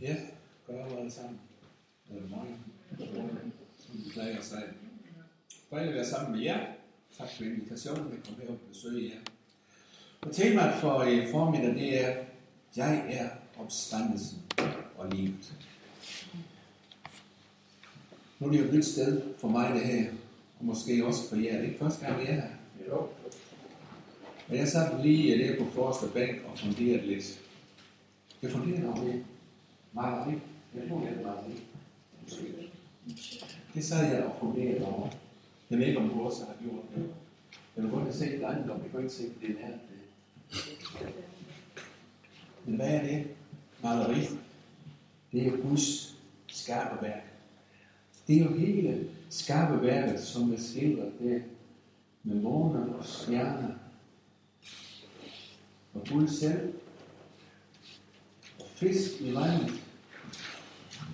Ja, goddag alle sammen. Eller morgen, som vi plejer at sige. Dejligt at være sammen med jer. Tak for invitationen, at komme her og besøge jer. Og temaet for i formiddag, det er, jeg er opstandelsen og livet. Nu er det jo et nyt sted for mig det her, og måske også for jer. Det er ikke første gang, vi er her. Jo. Og jeg sad lige der på forreste bænk og funderede lidt. Jeg funderede over det. Maleri. Jeg tror, det er maleri. Det sad jeg og funderede over. Jeg ved ikke, om du også har gjort det. Jeg vil godt have set det andet, om jeg kan ikke se at det er det. Men hvad er det? Maleri. Det er Guds skarpe værk. Det er jo hele skarpe værket, som er skildret der med måner og stjerner og Gud selv fisk i vandet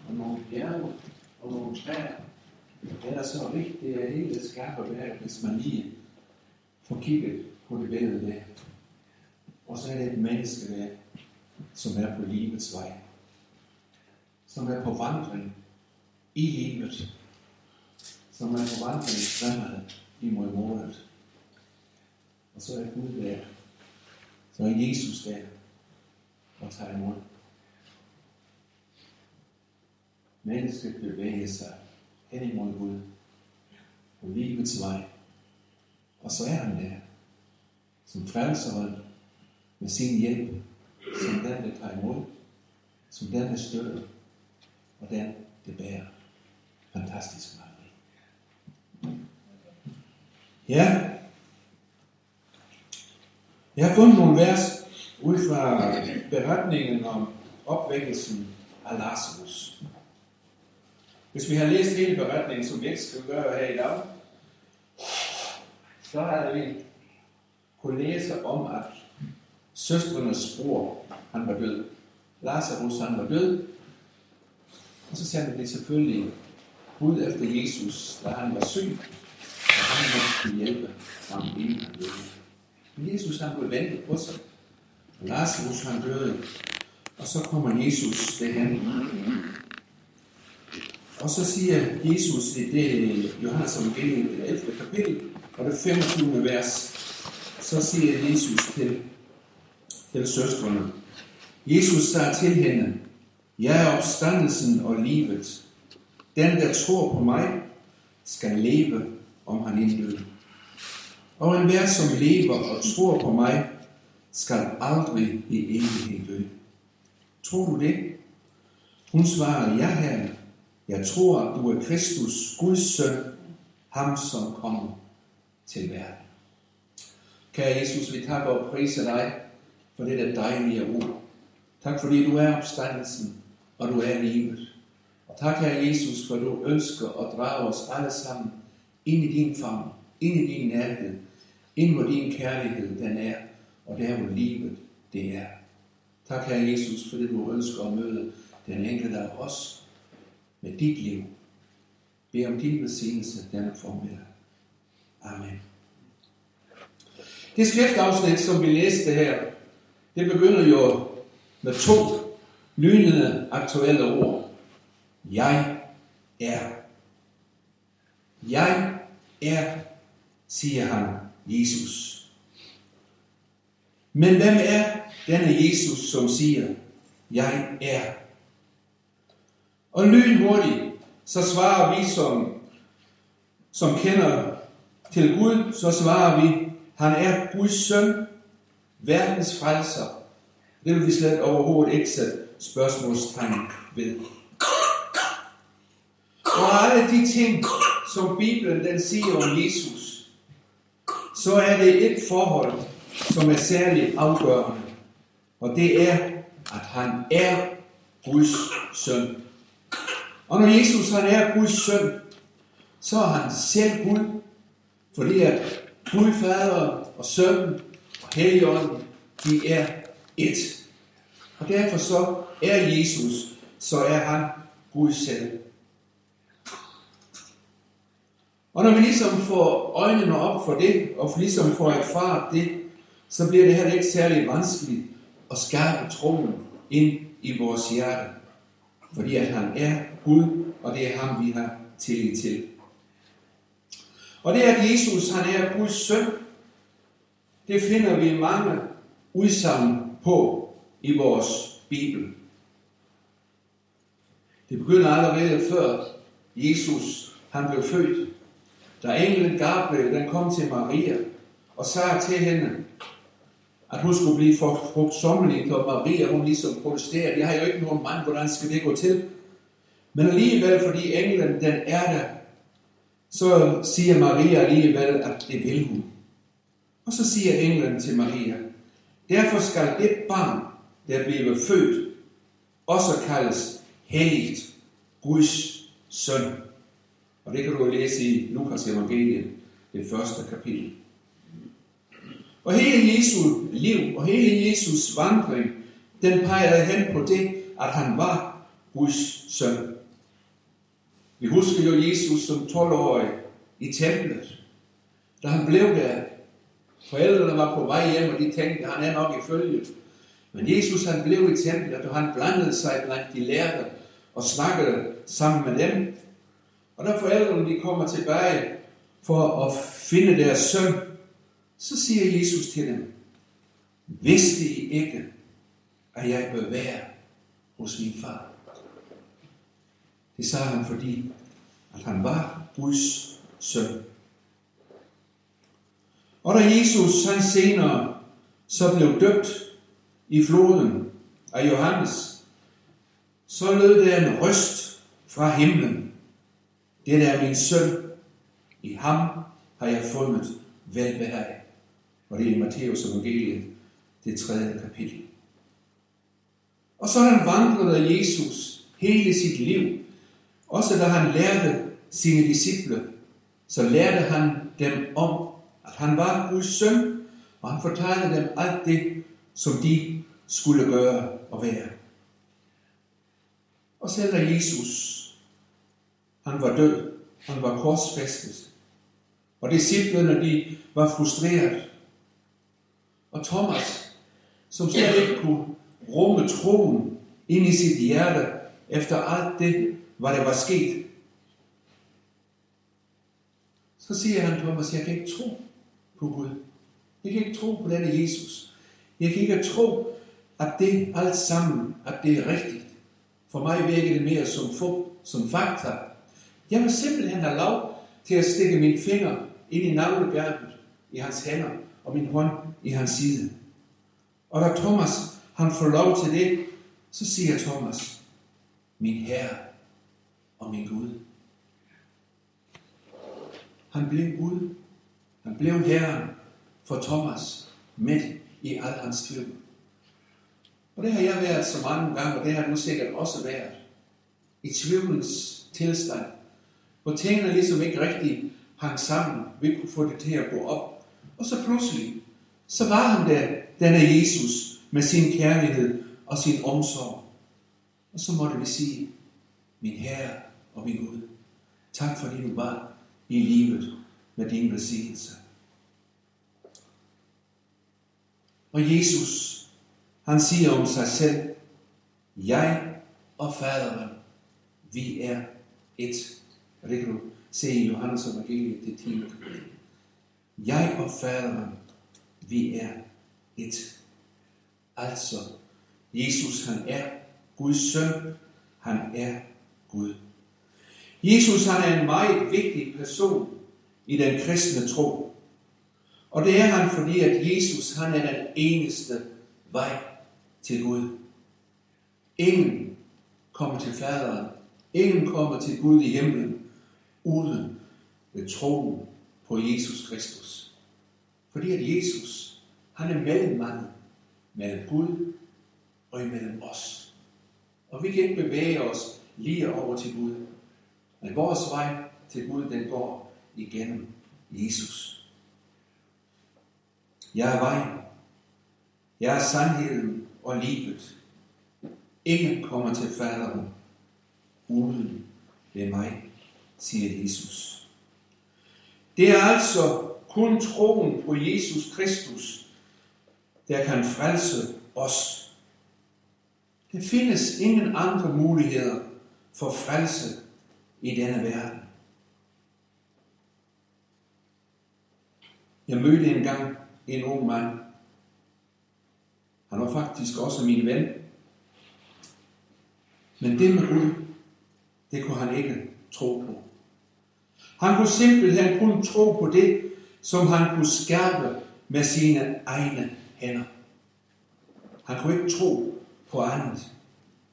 og nogle bjerge og nogle træer. Det er så rigtigt, at hele skaber værk, hvis man lige får kigget på det billede der. Og så er det et menneske der, som er på livets vej. Som er på vandring i livet. Som er på vandring fremad imod målet. Og så er Gud der. Så er Jesus der og tager imod. Mennesket bevæge sig hen imod Gud på livets vej. Og så er han der, som frelseren med sin hjælp, som den, der tager imod, som den, der støtter, og den, der bærer. Fantastisk meget. Ja, jeg har fundet nogle vers ud fra beretningen om opvækkelsen af Lazarus. Hvis vi har læst hele beretningen, som vi ikke skal gøre her i dag, så har vi kunne læse om, at søstrenes bror, han var død. Lazarus, han var død. Og så sendte det selvfølgelig ud efter Jesus, da han var syg, og han måtte hjælpe ham inden han døde. Men Jesus han blev ventet på sig. Og Lazarus han døde. Og så kommer Jesus derhen. Og så siger Jesus i det Johannes evangeliet, det 11. kapitel, og det 25. vers, så siger Jesus til, til søstrene, Jesus sagde til hende, jeg er opstandelsen og livet. Den, der tror på mig, skal leve, om han ikke dør. Og enhver, som lever og tror på mig, skal aldrig i evighed dø. Tror du det? Hun svarer, ja herre, jeg tror, at du er Kristus, Guds søn, ham som kommer til verden. Kære Jesus, vi takker og priser dig for det der dejlige ord. Tak fordi du er opstandelsen, og du er livet. Og tak, Herre Jesus, for du ønsker at drage os alle sammen ind i din favn, ind i din nærhed, ind hvor din kærlighed den er, og der hvor livet det er. Tak, Herre Jesus, fordi du ønsker at møde den enkelte af os med dit liv. Bed om din velsignelse denne formiddag. Amen. Det skriftafsnit, som vi læste her, det begynder jo med to lynende aktuelle ord. Jeg er. Jeg er, siger han, Jesus. Men hvem er denne Jesus, som siger, jeg er? Og lynhurtigt, så svarer vi, som, som kender til Gud, så svarer vi, han er Guds søn, verdens frelser. Det vil vi slet overhovedet ikke sætte spørgsmålstegn ved. Og alle de ting, som Bibelen den siger om Jesus, så er det et forhold, som er særligt afgørende. Og det er, at han er Guds søn. Og når Jesus han er Guds søn, så er han selv Gud, fordi at Gud Fader og Sønnen og Helligånden, de er et. Og derfor så er Jesus, så er han Gud selv. Og når vi ligesom får øjnene op for det, og ligesom får erfaret det, så bliver det her ikke særlig vanskeligt at skabe troen ind i vores hjerte. Fordi at han er Gud, og det er ham, vi har tillid til. Og det at Jesus han er Guds søn, det finder vi mange udsagn på i vores Bibel. Det begynder allerede før Jesus han blev født. Da englen Gabriel den kom til Maria og sagde til hende, at hun skulle blive for frugtsommelig, og Maria hun ligesom protesterede. Jeg har jo ikke nogen mand, hvordan skal det gå til? Men alligevel, fordi englen den er der, så siger Maria alligevel, at det vil hun. Og så siger englen til Maria, derfor skal det barn, der bliver født, også kaldes helligt Guds søn. Og det kan du læse i Lukas evangeliet, det første kapitel. Og hele Jesu liv og hele Jesus vandring, den pegede hen på det, at han var Guds søn. Vi husker jo Jesus som 12-årig i templet. Da han blev der, forældrene var på vej hjem, og de tænkte, at han er nok i følge. Men Jesus han blev i templet, og han blandede sig blandt de lærte og snakkede sammen med dem. Og da forældrene de kommer tilbage for at finde deres søn, så siger Jesus til dem, vidste I ikke, at jeg bør være hos min far? Det sagde han, fordi at han var Guds søn. Og da Jesus han senere så blev døbt i floden af Johannes, så lød der en røst fra himlen. Det er min søn. I ham har jeg fundet velbehag. Og det er i Matteus evangeliet, det tredje kapitel. Og sådan vandrede Jesus hele sit liv. Også da han lærte sine disciple, så lærte han dem om, at han var Guds søn, og han fortalte dem alt det, som de skulle gøre og være. Og selv da Jesus, han var død, han var korsfæstet, og disciplene, de var frustreret. Og Thomas, som slet ikke kunne rumme troen ind i sit hjerte, efter alt det, hvad der var sket, så siger han Thomas, jeg kan ikke tro på Gud. Jeg kan ikke tro på denne Jesus. Jeg kan ikke tro, at det alt sammen, at det er rigtigt. For mig virker det mere som fup, som fakta. Jeg vil simpelthen have lov til at stikke min finger ind i navlebjerget i hans hænder og min hånd i hans side. Og da Thomas han får lov til det, så siger Thomas, min Herre og min Gud. Han blev Gud. Han blev Herren for Thomas midt i al hans tvivl. Og det har jeg været så mange gange, og det har nu sikkert også været. I tvivlens tilstand, hvor tingene ligesom ikke rigtig hang sammen. Vi kunne få det til at gå op. Og så pludselig, så var han der, denne Jesus, med sin kærlighed og sin omsorg. Og så måtte vi sige, min Herre og min Gud, tak fordi du var i livet med din velsignelse. Og Jesus, han siger om sig selv, jeg og faderen, vi er et. Og det kan du se i Johannes evangeliet, det 10. kapitel. Jeg og faderen, vi er et. Altså, Jesus han er Guds søn, han er Gud. Jesus han er en meget vigtig person i den kristne tro. Og det er han, fordi at Jesus han er den eneste vej til Gud. Ingen kommer til faderen. Ingen kommer til Gud i himlen uden ved troen på Jesus Kristus. Fordi at Jesus, han er mellemmanden mellem Gud og imellem os. Og vi kan ikke bevæge os lige over til Gud. Men vores vej til Gud, den går igennem Jesus. Jeg er vejen. Jeg er sandheden og livet. Ingen kommer til faderen uden ved mig, siger Jesus. Det er altså kun troen på Jesus Kristus, der kan frelse os. Der findes ingen andre muligheder for frelse i denne verden. Jeg mødte engang en ung mand. Han var faktisk også min ven. Men det med Gud, det kunne han ikke tro på. Han kunne simpelthen kun tro på det, som han kunne skabe med sine egne hænder. Han kunne ikke tro på andet.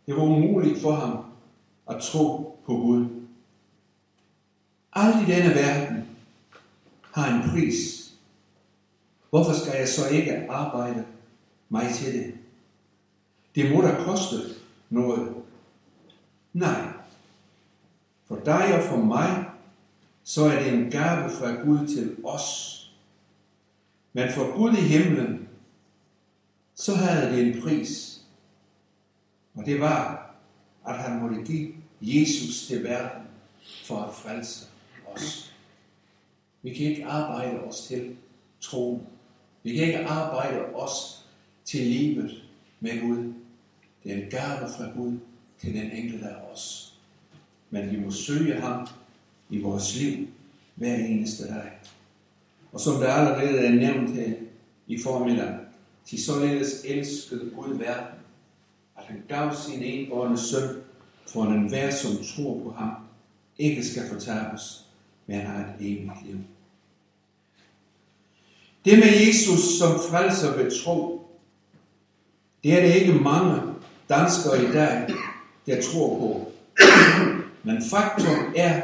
Det var umuligt for ham at tro på Gud. Alt i denne verden har en pris. Hvorfor skal jeg så ikke arbejde mig til det? Det må da koste noget. Nej. For dig og for mig, så er det en gave fra Gud til os. Men for Gud i himlen, så havde det en pris. Og det var, at han måtte give Jesus til verden for at frelse os. Vi kan ikke arbejde os til tro. Vi kan ikke arbejde os til livet med Gud. Det er en gave fra Gud til den enkelte af os. Men vi må søge ham i vores liv hver eneste dag. Og som der allerede er nævnt her i formiddag, til således elskede Gud verden, at han gav sin enbårne søn, for en enhver, som tror på ham, ikke skal fortabes, men har et evigt liv. Det med Jesus som frelser ved tro, det er det ikke mange danskere i dag, der tror på. Men faktum er,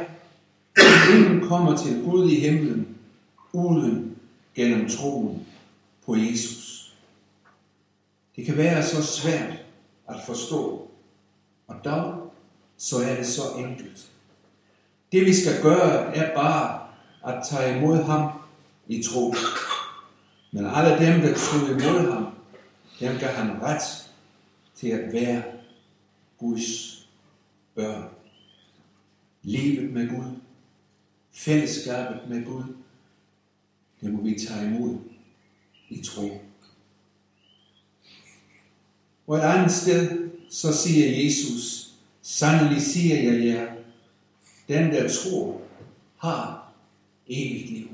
ingen kommer til Gud i himlen uden gennem troen på Jesus. Det kan være så svært at forstå, og dog så er det så enkelt. Det vi skal gøre er bare at tage imod ham i tro. Men alle dem, der tog imod ham, dem gav han ret til at være Guds børn. Livet med Gud, fællesskabet med Gud, det må vi tage imod i tro. Og et andet sted, så siger Jesus, sandelig siger jeg jer, den der tror, har evigt liv.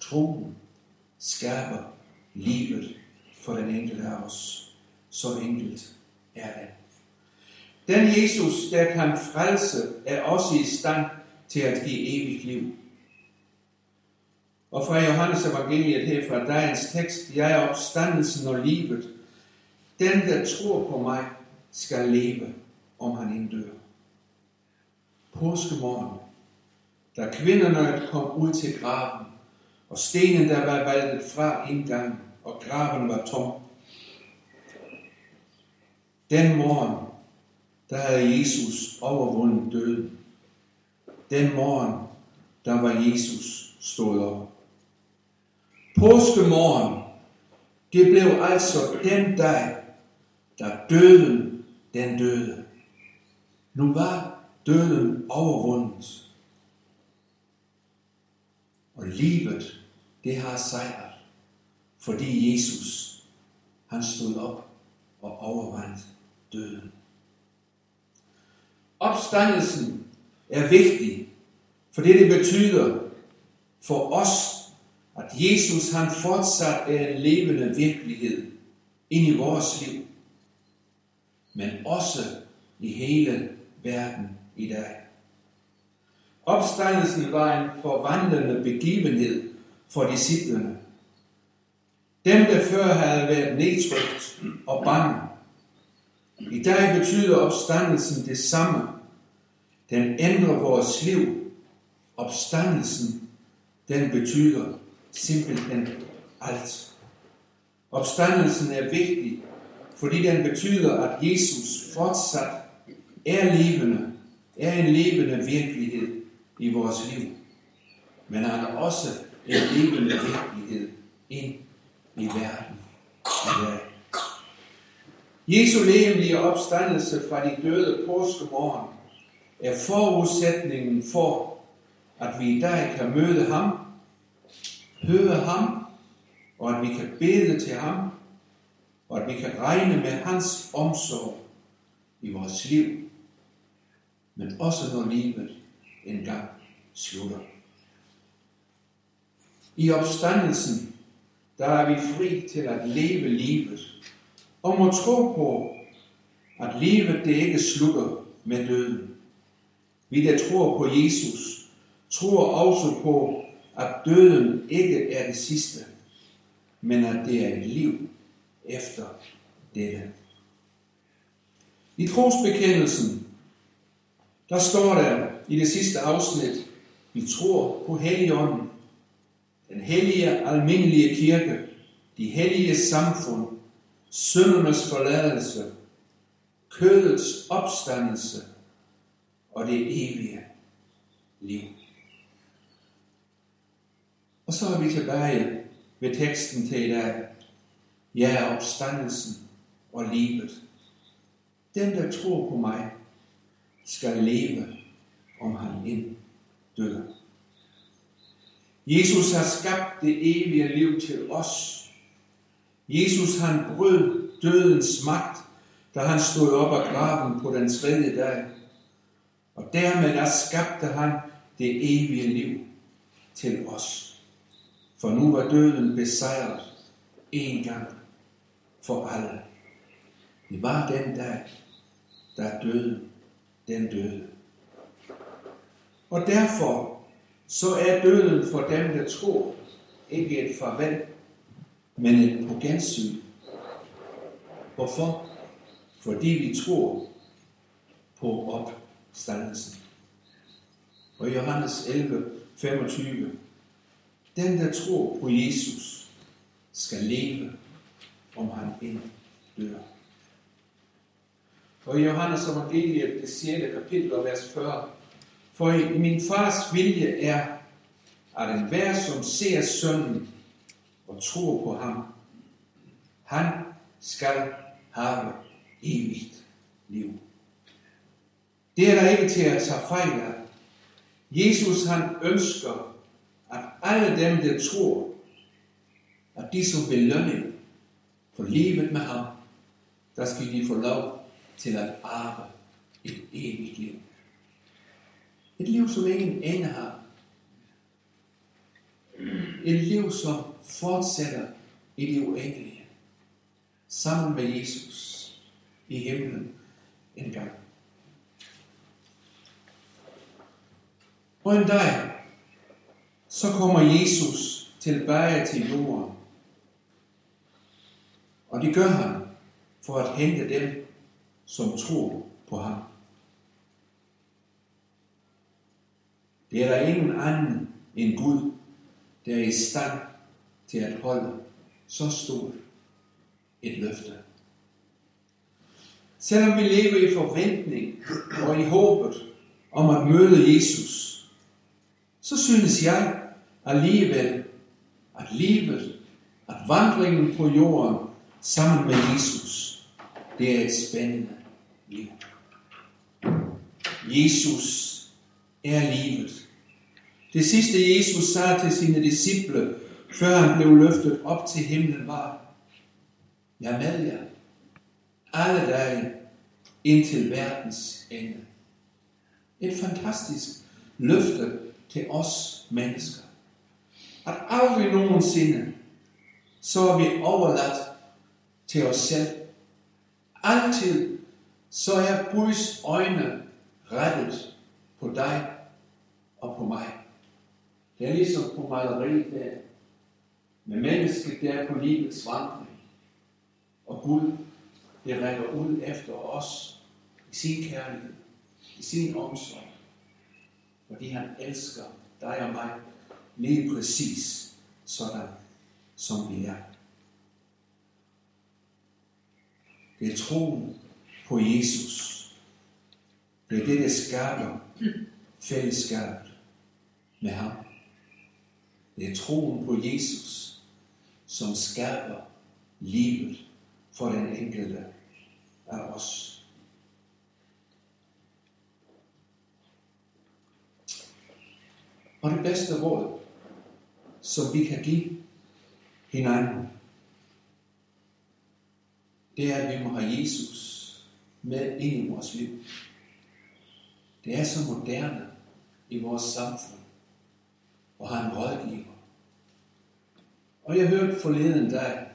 Troen skaber livet for den enkelte af os. Så enkelt er det. Den Jesus, der kan frelse, er også i stand til at give evigt liv. Og fra Johannes evangeliet her fra dagens tekst, jeg er opstandelsen og livet. Den, der tror på mig, skal leve, om han inddør. Påskemorgen, da kvinderne kom ud til graven, og stenen der var valgt fra indgangen, og graven var tom. Den morgen, der havde Jesus overvundet døden. Den morgen, der var Jesus stået op. Påskemorgen, det blev altså den dag, da døden den døde. Nu var døden overvundet. Og livet, det har sejret, fordi Jesus, han stod op og overvandt døden. Opstandelsen er vigtig, for det det betyder for os at Jesus han fortsat er en levende virkelighed ind i vores liv, men også i hele verden i dag. Opstandelsen var en forvandlende begivenhed for disciplene. Dem, der før havde været nedtrykt og bange. I dag betyder opstandelsen det samme. Den ændrer vores liv. Opstandelsen, den betyder simpelthen alt. Opstandelsen er vigtig, fordi den betyder, at Jesus fortsat er levende, er en levende virkelighed i vores liv. Men han er også en levende virkelighed ind i verden i dag. Jesu levendige opstandelse fra de døde påskemorgen er forudsætningen for, at vi i dag kan møde ham høre ham, og at vi kan bede til ham, og at vi kan regne med hans omsorg i vores liv. men også når livet engang slutter. I opstandelsen, der er vi fri til at leve livet, og må tro på, at livet det ikke slutter med døden. Vi der tror på Jesus, tror også på, at døden ikke er det sidste, men at det er et liv efter dette. I trosbekendelsen, der står der i det sidste afsnit, vi tror på Helligånden, den hellige almindelige kirke, de hellige samfund, syndernes forladelse, kødets opstandelse og det evige liv. Og så er vi tilbage ved teksten til i dag. Jeg er opstandelsen og livet. Den, der tror på mig, skal leve, om han ind dør. Jesus har skabt det evige liv til os. Jesus han brød dødens magt, da han stod op af graven på den tredje dag. Og dermed der skabte han det evige liv til os. For nu var døden besejret en gang for alle. Det var den dag, der døde, den døde. Og derfor så er døden for dem, der tror, ikke et farvel, men et på gensyn. Hvorfor? Fordi vi tror på standelsen. Og Johannes 11, 25. Den, der tror på Jesus, skal leve, om han end dør. Og i Johannes evangeliet, det 6. kapitel, vers 40, for i min fars vilje er, at enhver, som ser sønnen og tror på ham, han skal have evigt liv. Det er der ikke til at tage fejl af. Jesus han ønsker, at alle dem, der tror, at de som belønning for livet med ham, der skal de få lov til at arve et evigt liv. Et liv, som ingen ende har. Et liv, som fortsætter i det uendelige. Sammen med Jesus i himlen en gang. Og en dag, så kommer Jesus tilbage til jorden. Og det gør han for at hente dem, som tror på ham. Det er der ingen anden end Gud, der er i stand til at holde så stort et løfte. Selvom vi lever i forventning og i håbet om at møde Jesus, så synes jeg alligevel, at livet, at vandringen på jorden sammen med Jesus, det er et spændende liv. Jesus er livet. Det sidste Jesus sagde til sine disciple, før han blev løftet op til himlen, var, Jeg med jer alle dage indtil verdens ende. Et fantastisk løfte til os mennesker. At aldrig nogensinde, så er vi overladt til os selv. Altid, så er Guds øjne rettet på dig og på mig. Det er ligesom på maleriet der, med mennesket der på livets vandring. Og Gud, det rækker ud efter os i sin kærlighed, i sin omsorg, fordi han elsker dig og mig lige præcis sådan, som vi er. Det er troen på Jesus. Det er det, der skaber fællesskabet med ham. Det er troen på Jesus, som skaber livet for den enkelte af os. Og det bedste råd, som vi kan give hinanden, det er, at vi må have Jesus med ind i vores liv. Det er så moderne i vores samfund at have en rådgiver. Og jeg hørte forleden dag,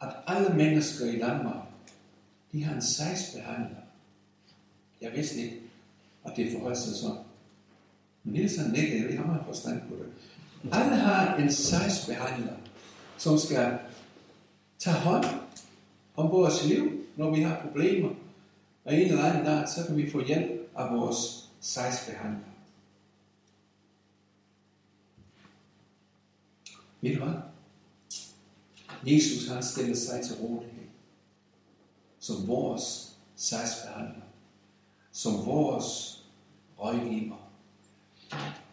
at alle mennesker i Danmark, de har en sejsbehandler. Jeg vidste ikke, at det forholdt sig sådan. Men han nikker, jeg har meget forstand på det. Alle har en sagsbehandler, som skal tage hånd om vores liv, når vi har problemer. Og en eller anden dag, så kan vi få hjælp af vores sagsbehandler. Ved du hvad? Jesus han stiller sig til rådighed som vores sagsbehandler, som vores rådgiver.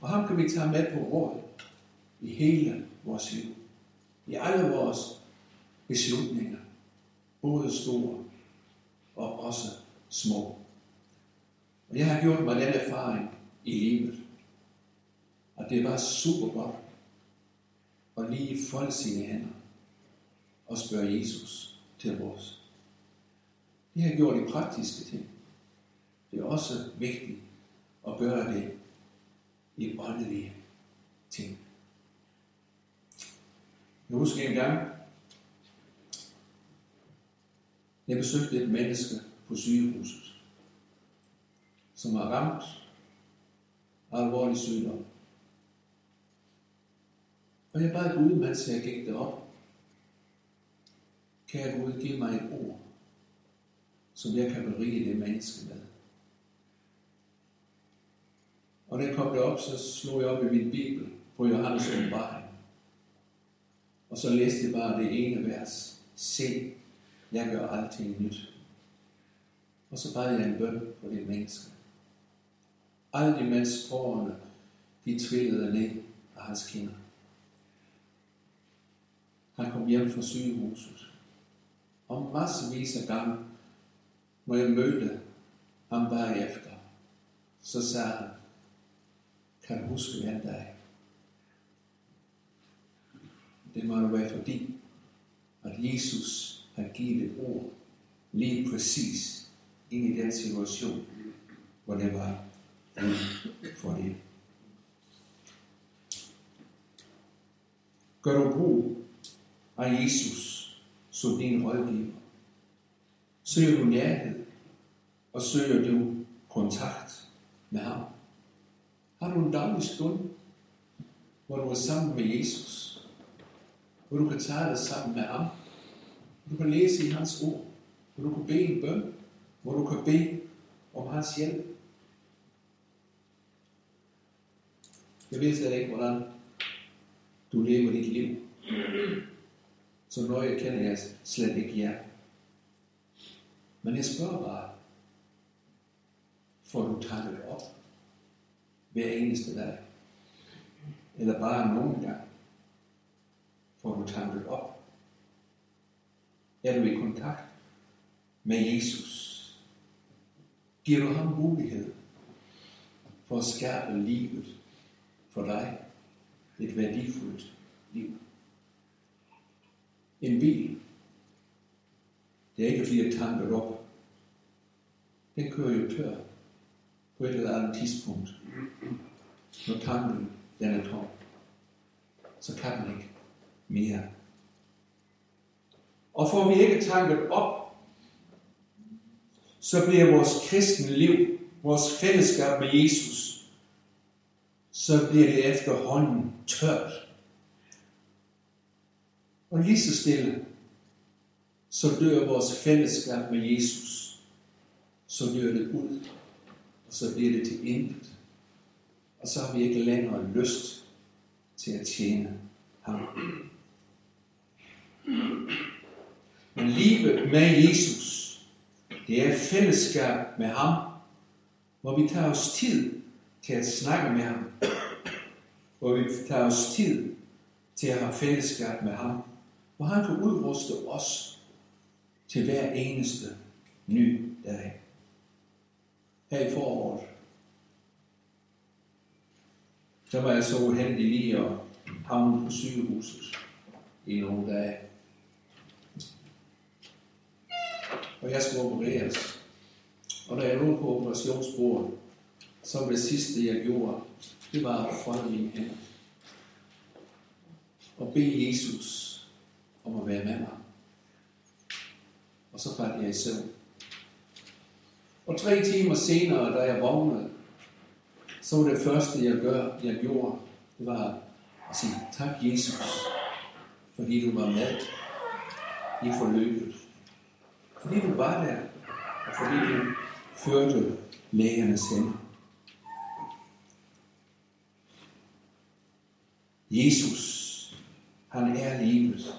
Og ham kan vi tage med på råd i hele vores liv. I alle vores beslutninger, både store og også små. Og jeg har gjort mig den erfaring i livet, at det var super godt at lige folde sine hænder og spørge Jesus til vores. Det har gjort de praktiske ting. Det er også vigtigt at gøre det i åndelige ting. Jeg husker en gang, jeg besøgte et menneske på sygehuset, som var ramt af alvorlig sygdom. Og jeg bad Gud, mens jeg gik derop, kære Gud, give mig et ord, som jeg kan berige det menneske med. Og da jeg kom derop, så slog jeg op i min bibel på Johannes åbenbaring. Og så læste jeg bare det ene vers. Se, jeg gør alting nyt. Og så bad jeg en bøn for de mennesker. Alt imens tårerne, de trillede ned af hans kinder. Han kom hjem fra sygehuset. Og massevis af gange, når jeg mødte ham bagefter, så sagde han, kan du huske hvem der er. Det må det være fordi, at Jesus har givet et ord lige præcis ind i den situation, hvor det var for det. Gør du brug af Jesus som din rådgiver? Søger du nærhed, og søger du kontakt med ham? Har du en daglig stund, hvor du er sammen med Jesus? Hvor du kan tage dig sammen med ham? Hvor du kan læse i hans ord? Hvor du kan bede en bøn? Hvor du kan bede om hans hjælp? Jeg ved slet ikke, hvordan du lever dit liv. Så nøje kender jeg slet ikke jer. Men jeg spørger bare, får du takket op hver eneste dag? Eller bare nogle gange? Får du tanket op? Er du i kontakt med Jesus? Giver du ham mulighed for at skabe livet for dig? Et værdifuldt liv. En bil, det er ikke fordi jeg tanket op. Den kører jo tør på et eller andet tidspunkt. Når tanken den er tom, så kan den ikke mere. Og får vi ikke tanket op, så bliver vores kristne liv, vores fællesskab med Jesus, så bliver det efterhånden tørt. Og lige så stille, så dør vores fællesskab med Jesus. Så dør det ud, og så bliver det til intet. Og så har vi ikke længere lyst til at tjene ham. Men livet med Jesus, det er fællesskab med ham, hvor vi tager os tid til at snakke med ham, hvor vi tager os tid til at have fællesskab med ham, hvor han kan udruste os til hver eneste ny dag. Her i foråret, der var jeg så uheldig lige at havne på sygehuset i nogle dage. Og jeg skulle opereres. Og da jeg lå på operationsbordet, så var det sidste, jeg gjorde, det var at folde mine hænder. Og bede Jesus om at være med mig. Og så faldt jeg i søvn. Og tre timer senere, da jeg vågnede, så var det første, jeg, gør, jeg gjorde, det var at sige tak Jesus, fordi du var med i forløbet. Fordi du var der, og fordi du førte lægernes hænder. Jesus, han er livet.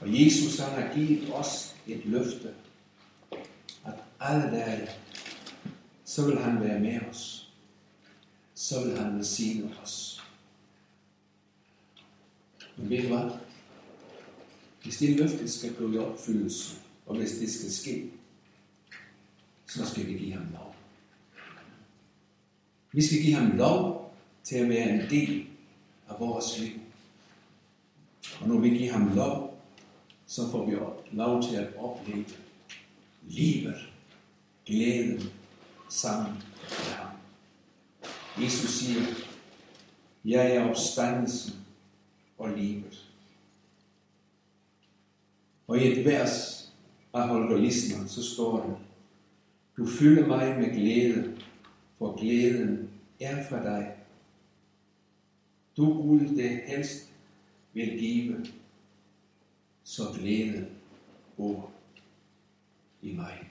Og Jesus han har givet os et løfte, alle dage, så vil han være med os. Så vil han velsigne os. Men ved du hvad? Hvis det løfte skal gå i opfyldelse, og hvis det skal ske, så skal vi give ham lov. Vi skal give ham lov til at være en del af vores liv. Og når vi giver ham lov, så får vi lov til at opleve livet, glæden sammen med ham. Jesus siger, jeg er opstandelsen og livet. Og i et vers af Holger Lisner, så står der, du fylder mig med glæde, for glæden er fra dig. Du Gud det helst vil give, så glæde bor i mig.